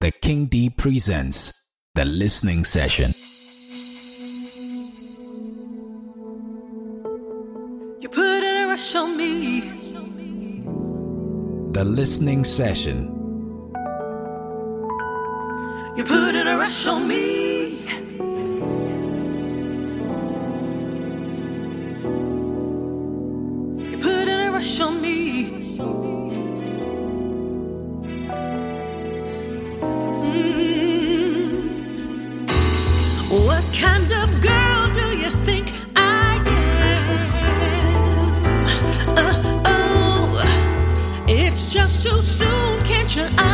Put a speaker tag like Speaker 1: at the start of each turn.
Speaker 1: The KingDeep presents The Listening Session.
Speaker 2: You put in a rush on me.
Speaker 1: The Listening Session.
Speaker 2: You put in a rush on me. You put in a rush on me. Soon,